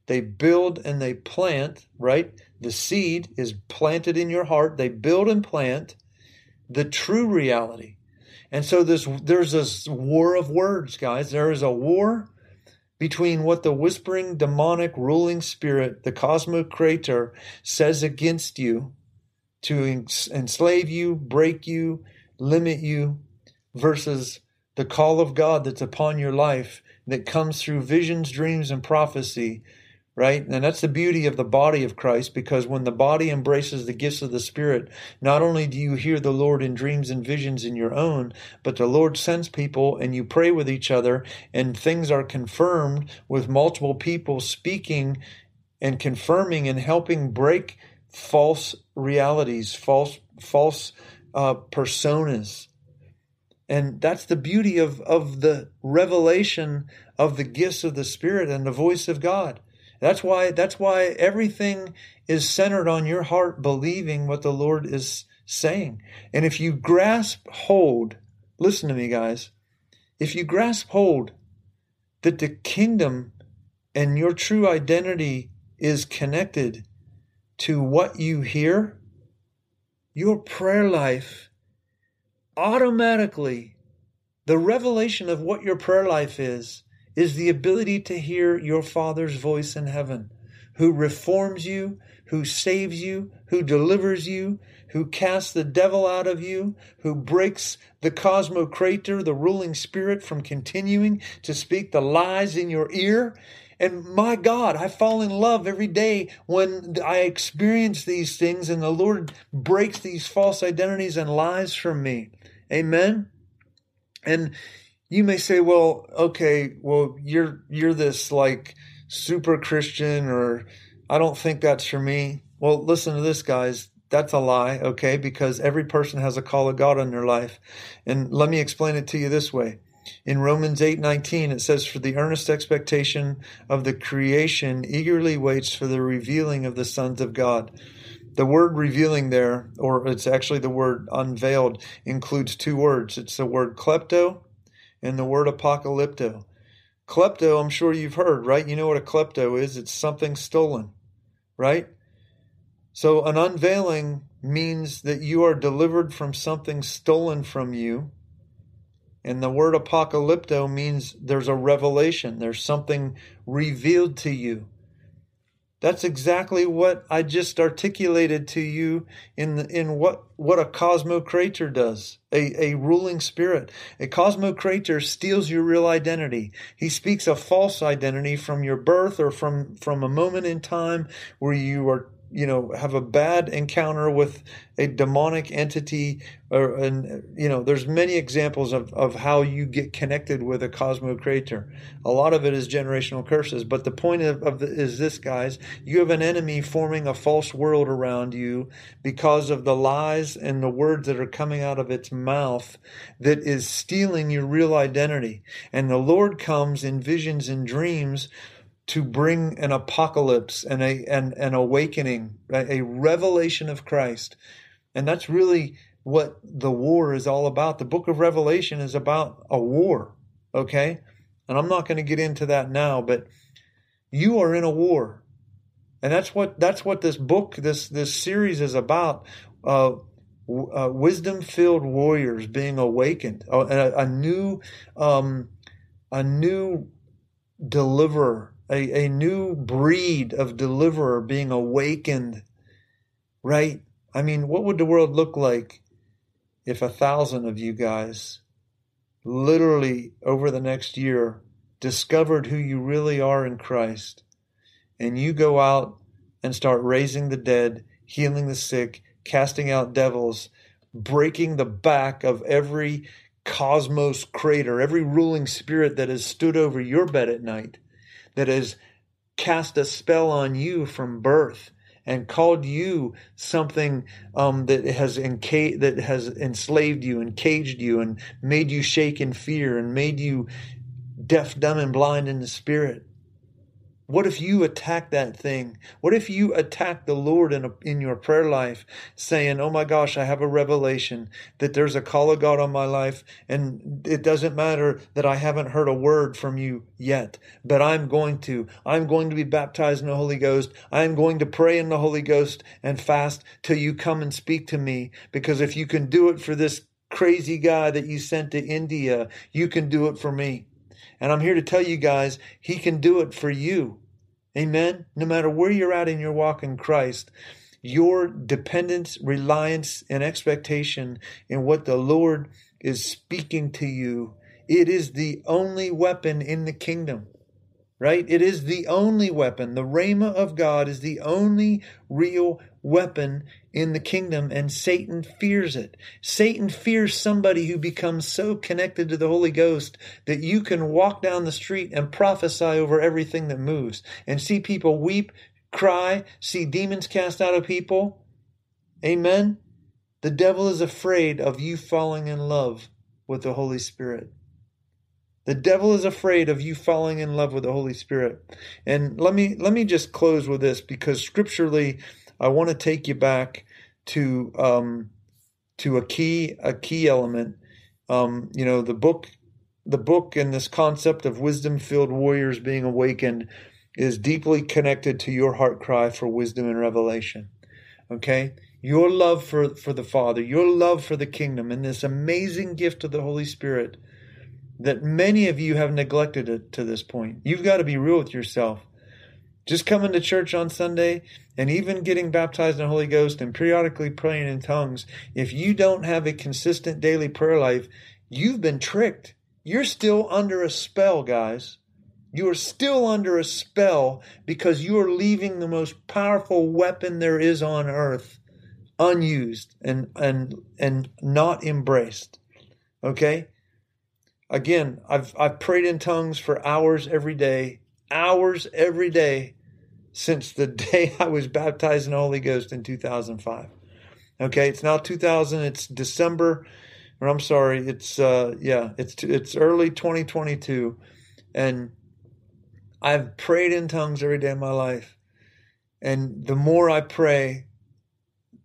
They build and they plant, right? The seed is planted in your heart. They build and plant the true reality. And so this, there's this war of words, guys. There is a war between what the whispering demonic ruling spirit, the cosmocrator, says against you to enslave you, break you, limit you, versus the call of God that's upon your life that comes through visions, dreams, and prophecy, right? And that's the beauty of the body of Christ because when the body embraces the gifts of the Spirit, not only do you hear the Lord in dreams and visions in your own, but the Lord sends people and you pray with each other and things are confirmed with multiple people speaking and confirming and helping break false realities, false, false uh, personas and that's the beauty of, of the revelation of the gifts of the Spirit and the voice of God. That's why that's why everything is centered on your heart believing what the Lord is saying. And if you grasp hold, listen to me guys, if you grasp hold that the kingdom and your true identity is connected to what you hear, your prayer life automatically, The revelation of what your prayer life is, is the ability to hear your Father's voice in heaven, who reforms you, who saves you, who delivers you, who casts the devil out of you, who breaks the cosmocrator, the ruling spirit, from continuing to speak the lies in your ear. And my God, I fall in love every day when I experience these things and the Lord breaks these false identities and lies from me. Amen. And you may say, well, okay, well, you're, you're this like super Christian or I don't think that's for me. Well, listen to this, guys. That's a lie, okay? Because every person has a call of God in their life. And let me explain it to you this way. In Romans 8:19 it says for the earnest expectation of the creation eagerly waits for the revealing of the sons of God. The word revealing there or it's actually the word unveiled includes two words. It's the word klepto and the word apocalypto. Klepto, I'm sure you've heard, right? You know what a klepto is? It's something stolen right? So an unveiling means that you are delivered from something stolen from you. And the word apocalypto means there's a revelation, there's something revealed to you. That's exactly what I just articulated to you in the, in what what a cosmocrator does. A, a ruling spirit. A cosmocrator steals your real identity. He speaks a false identity from your birth or from from a moment in time where you are you know have a bad encounter with a demonic entity or and you know there's many examples of, of how you get connected with a cosmocrator a lot of it is generational curses but the point of, of the, is this guys you have an enemy forming a false world around you because of the lies and the words that are coming out of its mouth that is stealing your real identity. And the lord comes in visions and dreams to bring an apocalypse and a an, an awakening, a revelation of Christ. And that's really what the war is all about. The book of Revelation is about a war, okay? And I'm not going to get into that now, but you are in a war. And that's what that's what this book, this this series is about. Uh, uh, wisdom-filled warriors being awakened, a, a new, um, a new deliverer a, a new breed of deliverer being awakened, right? I mean, what would the world look like if a thousand of you guys literally over the next year discovered who you really are in Christ and you go out and start raising the dead, healing the sick, casting out devils, breaking the back of every cosmos crater, every ruling spirit that has stood over your bed at night that has cast a spell on you from birth and called you something um, that has enca- that has enslaved you and caged you and made you shake in fear and made you deaf, dumb, and blind in the spirit. What if you attack that thing? What if you attack the Lord in, a, in your prayer life, saying, Oh my gosh, I have a revelation that there's a call of God on my life, and it doesn't matter that I haven't heard a word from you yet, but I'm going to. I'm going to be baptized in the Holy Ghost. I'm going to pray in the Holy Ghost and fast till you come and speak to me, because if you can do it for this crazy guy that you sent to India, you can do it for me. And I'm here to tell you guys, he can do it for you. Amen. No matter where you're at in your walk in Christ, your dependence, reliance, and expectation in what the Lord is speaking to you, it is the only weapon in the kingdom right? It is the only weapon. The Rhema of God is the only real weapon in the kingdom, and Satan fears it. Satan fears somebody who becomes so connected to the Holy Ghost that you can walk down the street and prophesy over everything that moves and see people weep, cry, see demons cast out of people. Amen. The devil is afraid of you falling in love with the Holy Spirit. The devil is afraid of you falling in love with the Holy Spirit. And let me let me just close with this because scripturally, I want to take you back to um, to a key a key element. Um, you know, the book the book and this concept of wisdom filled warriors being awakened is deeply connected to your heart cry for wisdom and revelation. Okay? Your love for, for the Father, your love for the kingdom, and this amazing gift of the Holy Spirit that many of you have neglected it to this point. You've got to be real with yourself. Just coming to church on Sunday and even getting baptized in the Holy Ghost and periodically praying in tongues, if you don't have a consistent daily prayer life, you've been tricked. You're still under a spell, guys. You are still under a spell because you are leaving the most powerful weapon there is on earth unused and and and not embraced. Okay? Again, I've I've prayed in tongues for hours every day, hours every day since the day I was baptized in the Holy Ghost in 2005. Okay, it's now 2000, it's December or I'm sorry, it's uh yeah, it's it's early 2022 and I've prayed in tongues every day of my life. And the more I pray,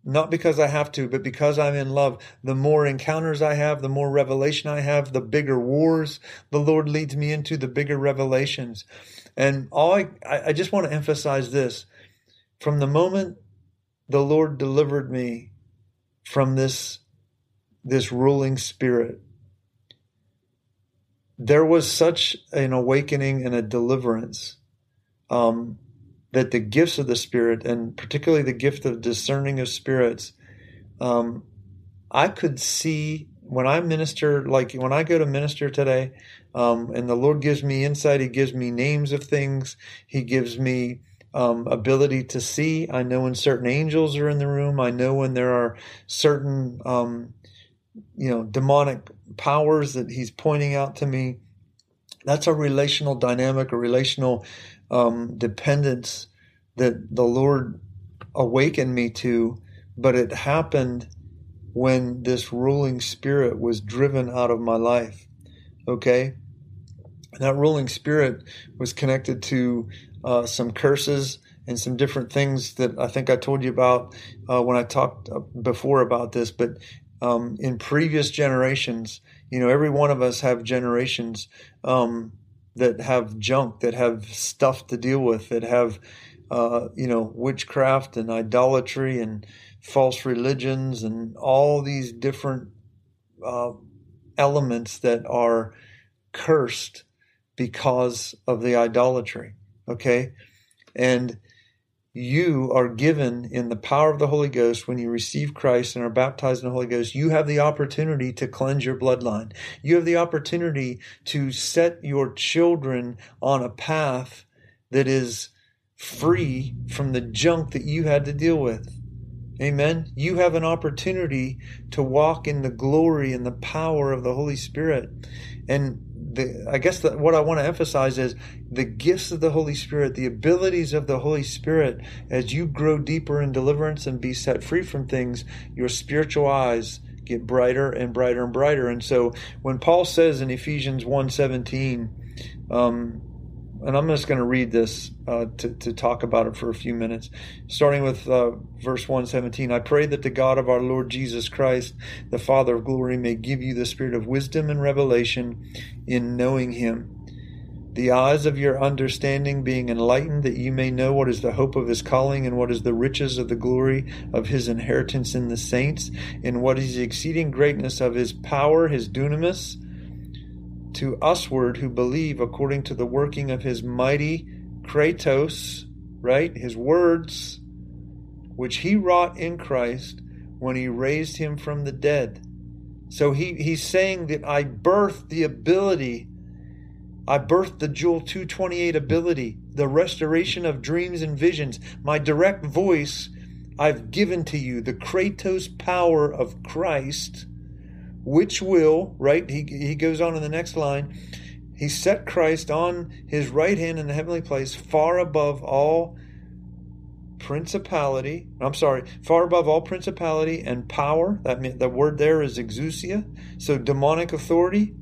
not because I have to, but because I'm in love, the more encounters I have, the more revelation I have, the bigger wars the Lord leads me into, the bigger revelations. And all I, I just want to emphasize this. From the moment the Lord delivered me from this, this ruling spirit, there was such an awakening and a deliverance. Um, that the gifts of the Spirit, and particularly the gift of discerning of spirits, um, I could see when I minister, like when I go to minister today, um, and the Lord gives me insight, He gives me names of things, He gives me um, ability to see. I know when certain angels are in the room. I know when there are certain, um, you know, demonic powers that he's pointing out to me. That's a relational dynamic, a relational um, dependence that the Lord awakened me to, but it happened when this ruling spirit was driven out of my life. Okay? That ruling spirit was connected to uh, some curses and some different things that I think I told you about uh, when I talked before about this. But um, in previous generations, you know, every one of us have generations um, that have junk, that have stuff to deal with, that have, uh, you know, witchcraft and idolatry and false religions and all these different uh, elements that are cursed because of the idolatry. Okay. And you are given in the power of the Holy Ghost when you receive Christ and are baptized in the Holy Ghost. You have the opportunity to cleanse your bloodline. You have the opportunity to set your children on a path that is free from the junk that you had to deal with. Amen. You have an opportunity to walk in the glory and the power of the Holy Spirit. And the, I guess what I want to emphasize is the gifts of the Holy Spirit, the abilities of the Holy Spirit. As you grow deeper in deliverance and be set free from things, your spiritual eyes get brighter and brighter and brighter. And so when Paul says in Ephesians 1.17, um, and I'm just going to read this uh, to, to talk about it for a few minutes. Starting with uh, verse 117 I pray that the God of our Lord Jesus Christ, the Father of glory, may give you the spirit of wisdom and revelation in knowing him. The eyes of your understanding being enlightened, that you may know what is the hope of his calling, and what is the riches of the glory of his inheritance in the saints, and what is the exceeding greatness of his power, his dunamis to usward who believe according to the working of his mighty kratos, right? His words, which he wrought in Christ when he raised him from the dead. So he, he's saying that I birthed the ability, I birthed the Joel 228 ability, the restoration of dreams and visions, my direct voice I've given to you, the Kratos power of Christ which will, right? He, he goes on in the next line. He set Christ on his right hand in the heavenly place, far above all principality. I'm sorry, far above all principality and power. That the word there is exousia. So demonic authority.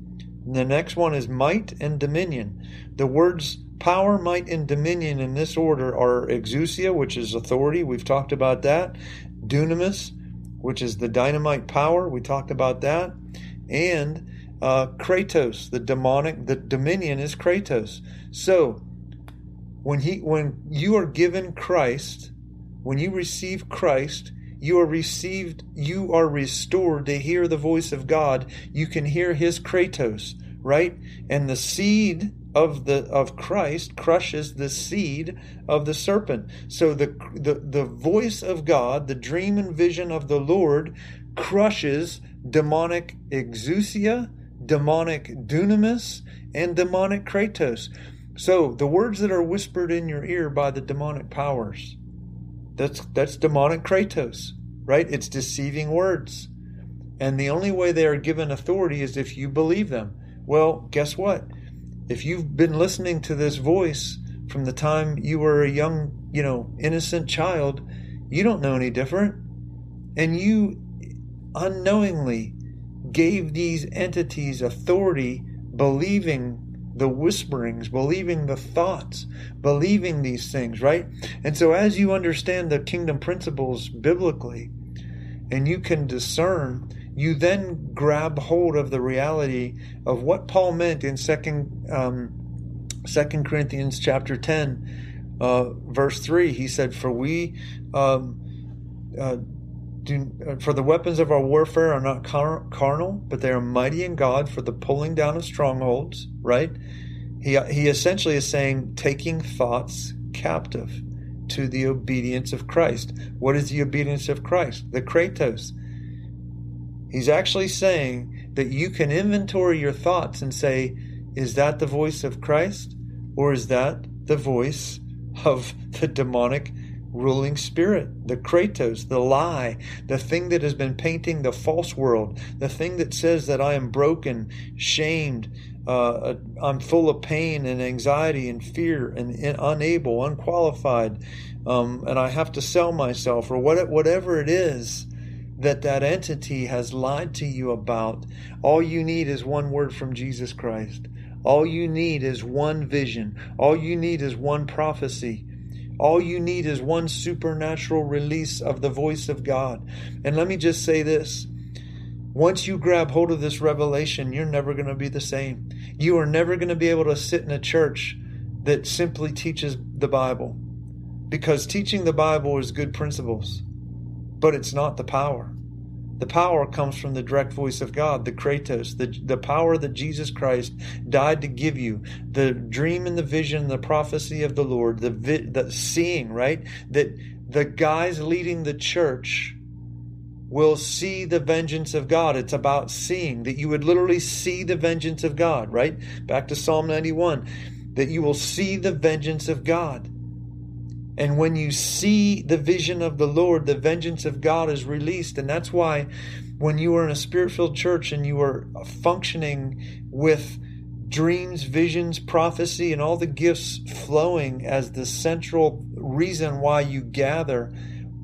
And the next one is might and dominion. The words power, might, and dominion in this order are exousia, which is authority. We've talked about that. Dunamis, which is the dynamite power. We talked about that. And uh, Kratos, the demonic, the dominion is Kratos. So when he, when you are given Christ, when you receive Christ, you are received, you are restored to hear the voice of God. You can hear His Kratos right? And the seed of the of Christ crushes the seed of the serpent. So the the the voice of God, the dream and vision of the Lord crushes demonic exousia, demonic dunamis, and demonic kratos. So the words that are whispered in your ear by the demonic powers, that's that's demonic kratos, right? It's deceiving words. And the only way they are given authority is if you believe them. Well, guess what? If you've been listening to this voice from the time you were a young, you know, innocent child, you don't know any different. And you unknowingly gave these entities authority, believing the whisperings, believing the thoughts, believing these things, right? And so, as you understand the kingdom principles biblically and you can discern, you then grab hold of the reality of what Paul meant in second um, Second Corinthians chapter ten, uh, verse three. He said, "For we." Um, uh, do, uh, for the weapons of our warfare are not car- carnal, but they are mighty in God for the pulling down of strongholds. Right? He he essentially is saying taking thoughts captive to the obedience of Christ. What is the obedience of Christ? The kratos. He's actually saying that you can inventory your thoughts and say, is that the voice of Christ or is that the voice of the demonic ruling spirit, the Kratos, the lie, the thing that has been painting the false world, the thing that says that I am broken, shamed, uh, I'm full of pain and anxiety and fear and, and unable, unqualified, um, and I have to sell myself or what, whatever it is that that entity has lied to you about. All you need is one word from Jesus Christ. All you need is one vision. All you need is one prophecy. All you need is one supernatural release of the voice of God. And let me just say this. Once you grab hold of this revelation, you're never going to be the same. You are never going to be able to sit in a church that simply teaches the Bible. Because teaching the Bible is good principles, but it's not the power. The power comes from the direct voice of God, the Kratos, the, the power that Jesus Christ died to give you, the dream and the vision, the prophecy of the Lord, the, vi- the seeing, right? That the guys leading the church will see the vengeance of God. It's about seeing, that you would literally see the vengeance of God, right? Back to Psalm 91, that you will see the vengeance of God. And when you see the vision of the Lord, the vengeance of God is released. And that's why when you are in a spirit filled church and you are functioning with dreams, visions, prophecy, and all the gifts flowing as the central reason why you gather,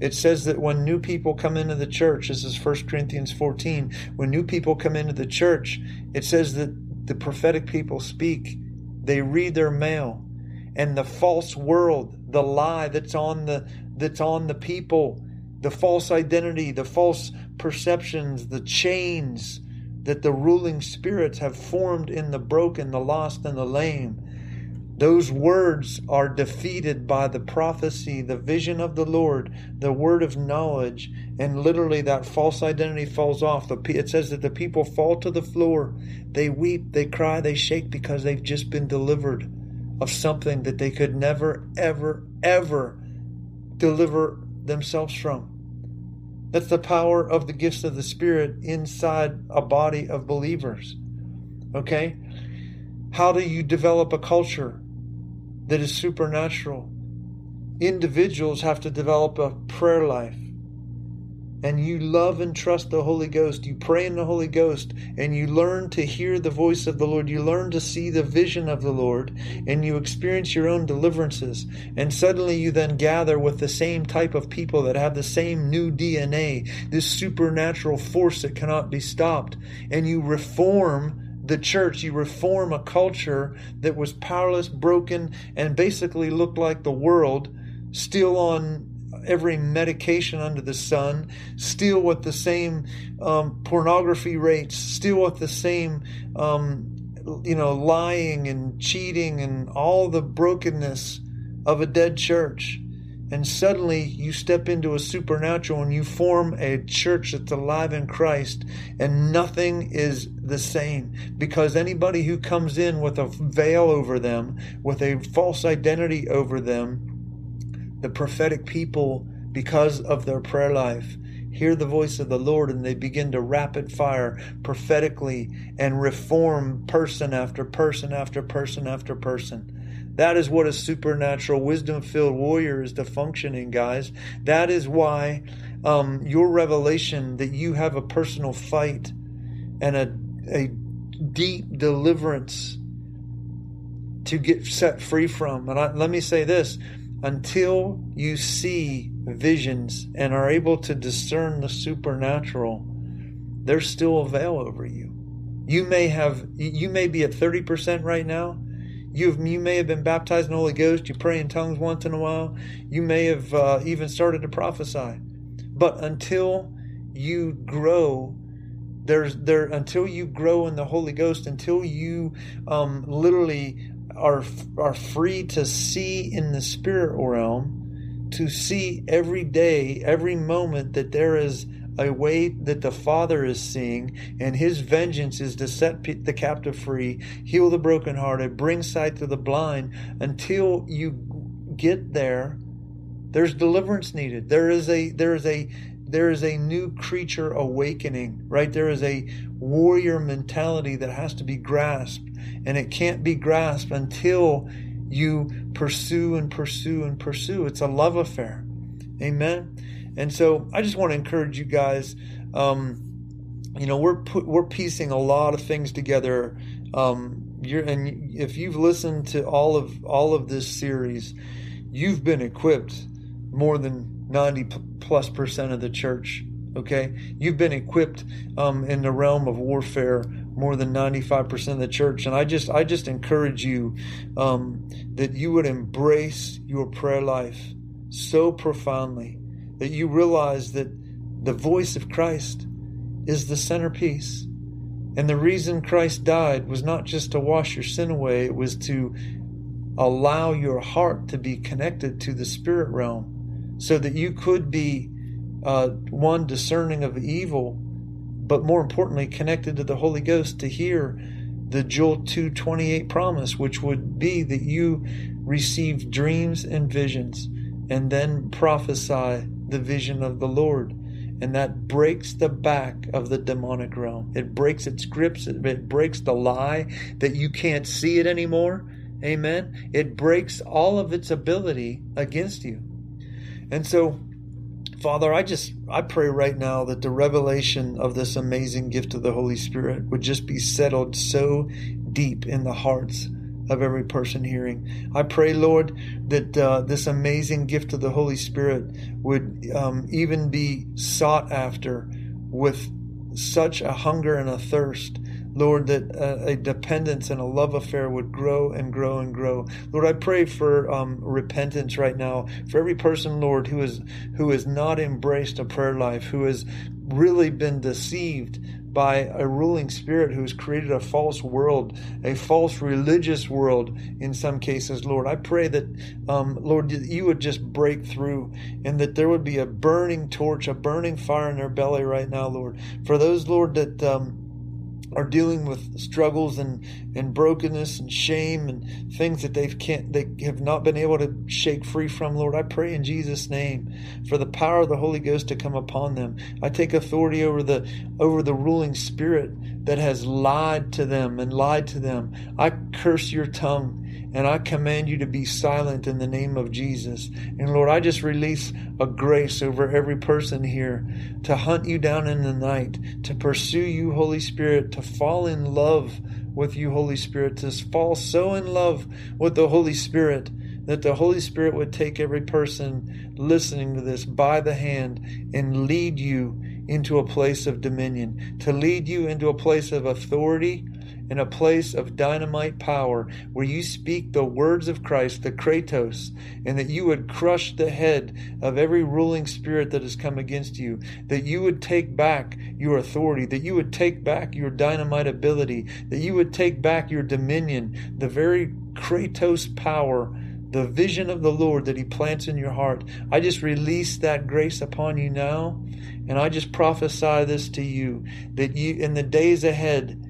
it says that when new people come into the church, this is 1 Corinthians 14, when new people come into the church, it says that the prophetic people speak, they read their mail, and the false world, the lie that's on the that's on the people, the false identity, the false perceptions, the chains that the ruling spirits have formed in the broken, the lost, and the lame. Those words are defeated by the prophecy, the vision of the Lord, the word of knowledge, and literally that false identity falls off. It says that the people fall to the floor. They weep, they cry, they shake because they've just been delivered of something that they could never, ever, ever deliver themselves from. That's the power of the gifts of the Spirit inside a body of believers. Okay? How do you develop a culture that is supernatural? Individuals have to develop a prayer life and you love and trust the Holy Ghost, you pray in the Holy Ghost, and you learn to hear the voice of the Lord, you learn to see the vision of the Lord, and you experience your own deliverances. And suddenly you then gather with the same type of people that have the same new DNA, this supernatural force that cannot be stopped, and you reform the church, you reform a culture that was powerless, broken, and basically looked like the world, still on every medication under the sun, still with the same um, pornography rates, still with the same, um, you know, lying and cheating and all the brokenness of a dead church. and suddenly you step into a supernatural and you form a church that's alive in Christ, and nothing is the same. Because anybody who comes in with a veil over them, with a false identity over them, the prophetic people, because of their prayer life, hear the voice of the Lord and they begin to rapid fire prophetically and reform person after person after person after person. That is what a supernatural, wisdom filled warrior is to functioning, guys. That is why um, your revelation that you have a personal fight and a, a deep deliverance to get set free from. And I, let me say this until you see visions and are able to discern the supernatural, there's still a veil over you. You may have, you may be at 30% right now You've, you may have been baptized in the Holy Ghost. You pray in tongues once in a while. You may have uh, even started to prophesy. But until you grow, there's there until you grow in the Holy Ghost, until you um, literally are are free to see in the spirit realm, to see every day, every moment that there is a way that the Father is seeing, and His vengeance is to set the captive free, heal the brokenhearted, bring sight to the blind. Until you get there, there's deliverance needed. There is a there is a there is a new creature awakening, right? There is a warrior mentality that has to be grasped, and it can't be grasped until you pursue and pursue and pursue. It's a love affair. Amen. And so I just want to encourage you guys. Um, you know, we're we're piecing a lot of things together. Um, you're, and if you've listened to all of all of this series, you've been equipped more than ninety plus percent of the church. Okay, you've been equipped um, in the realm of warfare more than 95% of the church and i just i just encourage you um, that you would embrace your prayer life so profoundly that you realize that the voice of Christ is the centerpiece. And the reason Christ died was not just to wash your sin away, it was to allow your heart to be connected to the spirit realm so that you could be uh, one discerning of evil, but more importantly, connected to the Holy Ghost to hear the Joel 2:28 promise, which would be that you receive dreams and visions and then prophesy the vision of the Lord. And that breaks the back of the demonic realm. It breaks its grips. It breaks the lie that you can't see it anymore. Amen. It breaks all of its ability against you. And so, Father, I just I pray right now that the revelation of this amazing gift of the Holy Spirit would just be settled so deep in the hearts of every person hearing. I pray, Lord, that uh, this amazing gift of the Holy Spirit would um, even be sought after with such a hunger and a thirst. Lord, that a, a dependence and a love affair would grow and grow and grow. Lord, I pray for um, repentance right now for every person, Lord, who is who has not embraced a prayer life, who has really been deceived by a ruling spirit who's created a false world, a false religious world in some cases, Lord. I pray that, um, Lord, you would just break through and that there would be a burning torch, a burning fire in their belly right now, Lord. For those, Lord, that. Um, are dealing with struggles and, and brokenness and shame and things that they've can't they have not been able to shake free from lord i pray in jesus name for the power of the holy ghost to come upon them. I take authority over the over the ruling spirit that has lied to them and lied to them. I curse your tongue and I command you to be silent in the name of Jesus. And Lord, I just release a grace over every person here to hunt you down in the night, to pursue you, Holy Spirit, to fall in love with you, Holy Spirit, to fall so in love with the Holy Spirit that the Holy Spirit would take every person listening to this by the hand and lead you into a place of dominion, to lead you into a place of authority in a place of dynamite power where you speak the words of Christ, the Kratos, and that you would crush the head of every ruling spirit that has come against you, that you would take back your authority, that you would take back your dynamite ability, that you would take back your dominion, the very Kratos power the vision of the Lord that He plants in your heart. I just release that grace upon you now, and I just prophesy this to you that you, in the days ahead,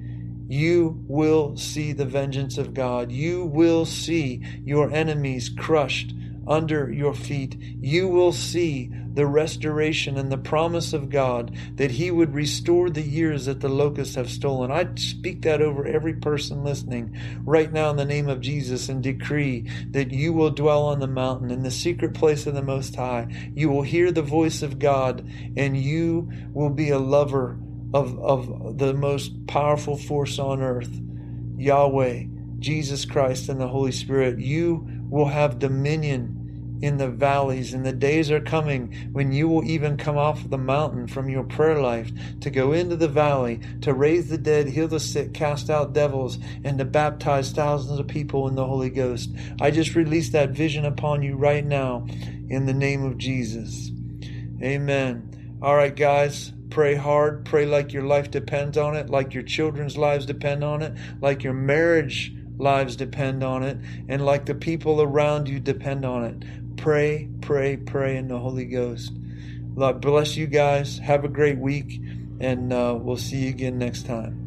you will see the vengeance of God. You will see your enemies crushed under your feet. You will see the restoration and the promise of God that He would restore the years that the locusts have stolen. I speak that over every person listening right now in the name of Jesus and decree that you will dwell on the mountain in the secret place of the Most High. You will hear the voice of God and you will be a lover of, of the most powerful force on earth, Yahweh, Jesus Christ, and the Holy Spirit. You will have dominion in the valleys, and the days are coming when you will even come off the mountain from your prayer life to go into the valley, to raise the dead, heal the sick, cast out devils, and to baptize thousands of people in the Holy Ghost. I just release that vision upon you right now in the name of Jesus. Amen. All right, guys. Pray hard. Pray like your life depends on it, like your children's lives depend on it, like your marriage lives depend on it, and like the people around you depend on it. Pray, pray, pray in the Holy Ghost. Lord bless you guys. Have a great week, and uh, we'll see you again next time.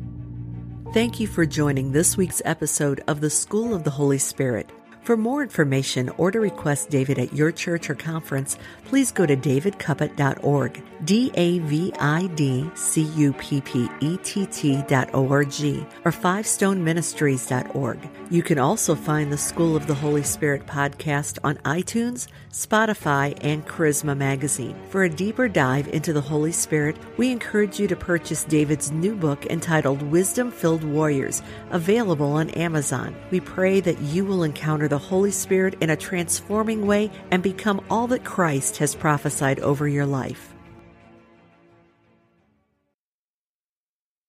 Thank you for joining this week's episode of the School of the Holy Spirit. For more information or to request David at your church or conference, please go to davidcuppett.org, D A V I D C U P P E T T dot O-R-G, or fivestoneministries.org. You can also find the School of the Holy Spirit podcast on iTunes, Spotify, and Charisma Magazine. For a deeper dive into the Holy Spirit, we encourage you to purchase David's new book entitled Wisdom Filled Warriors, available on Amazon. We pray that you will encounter the Holy Spirit in a transforming way and become all that Christ has prophesied over your life.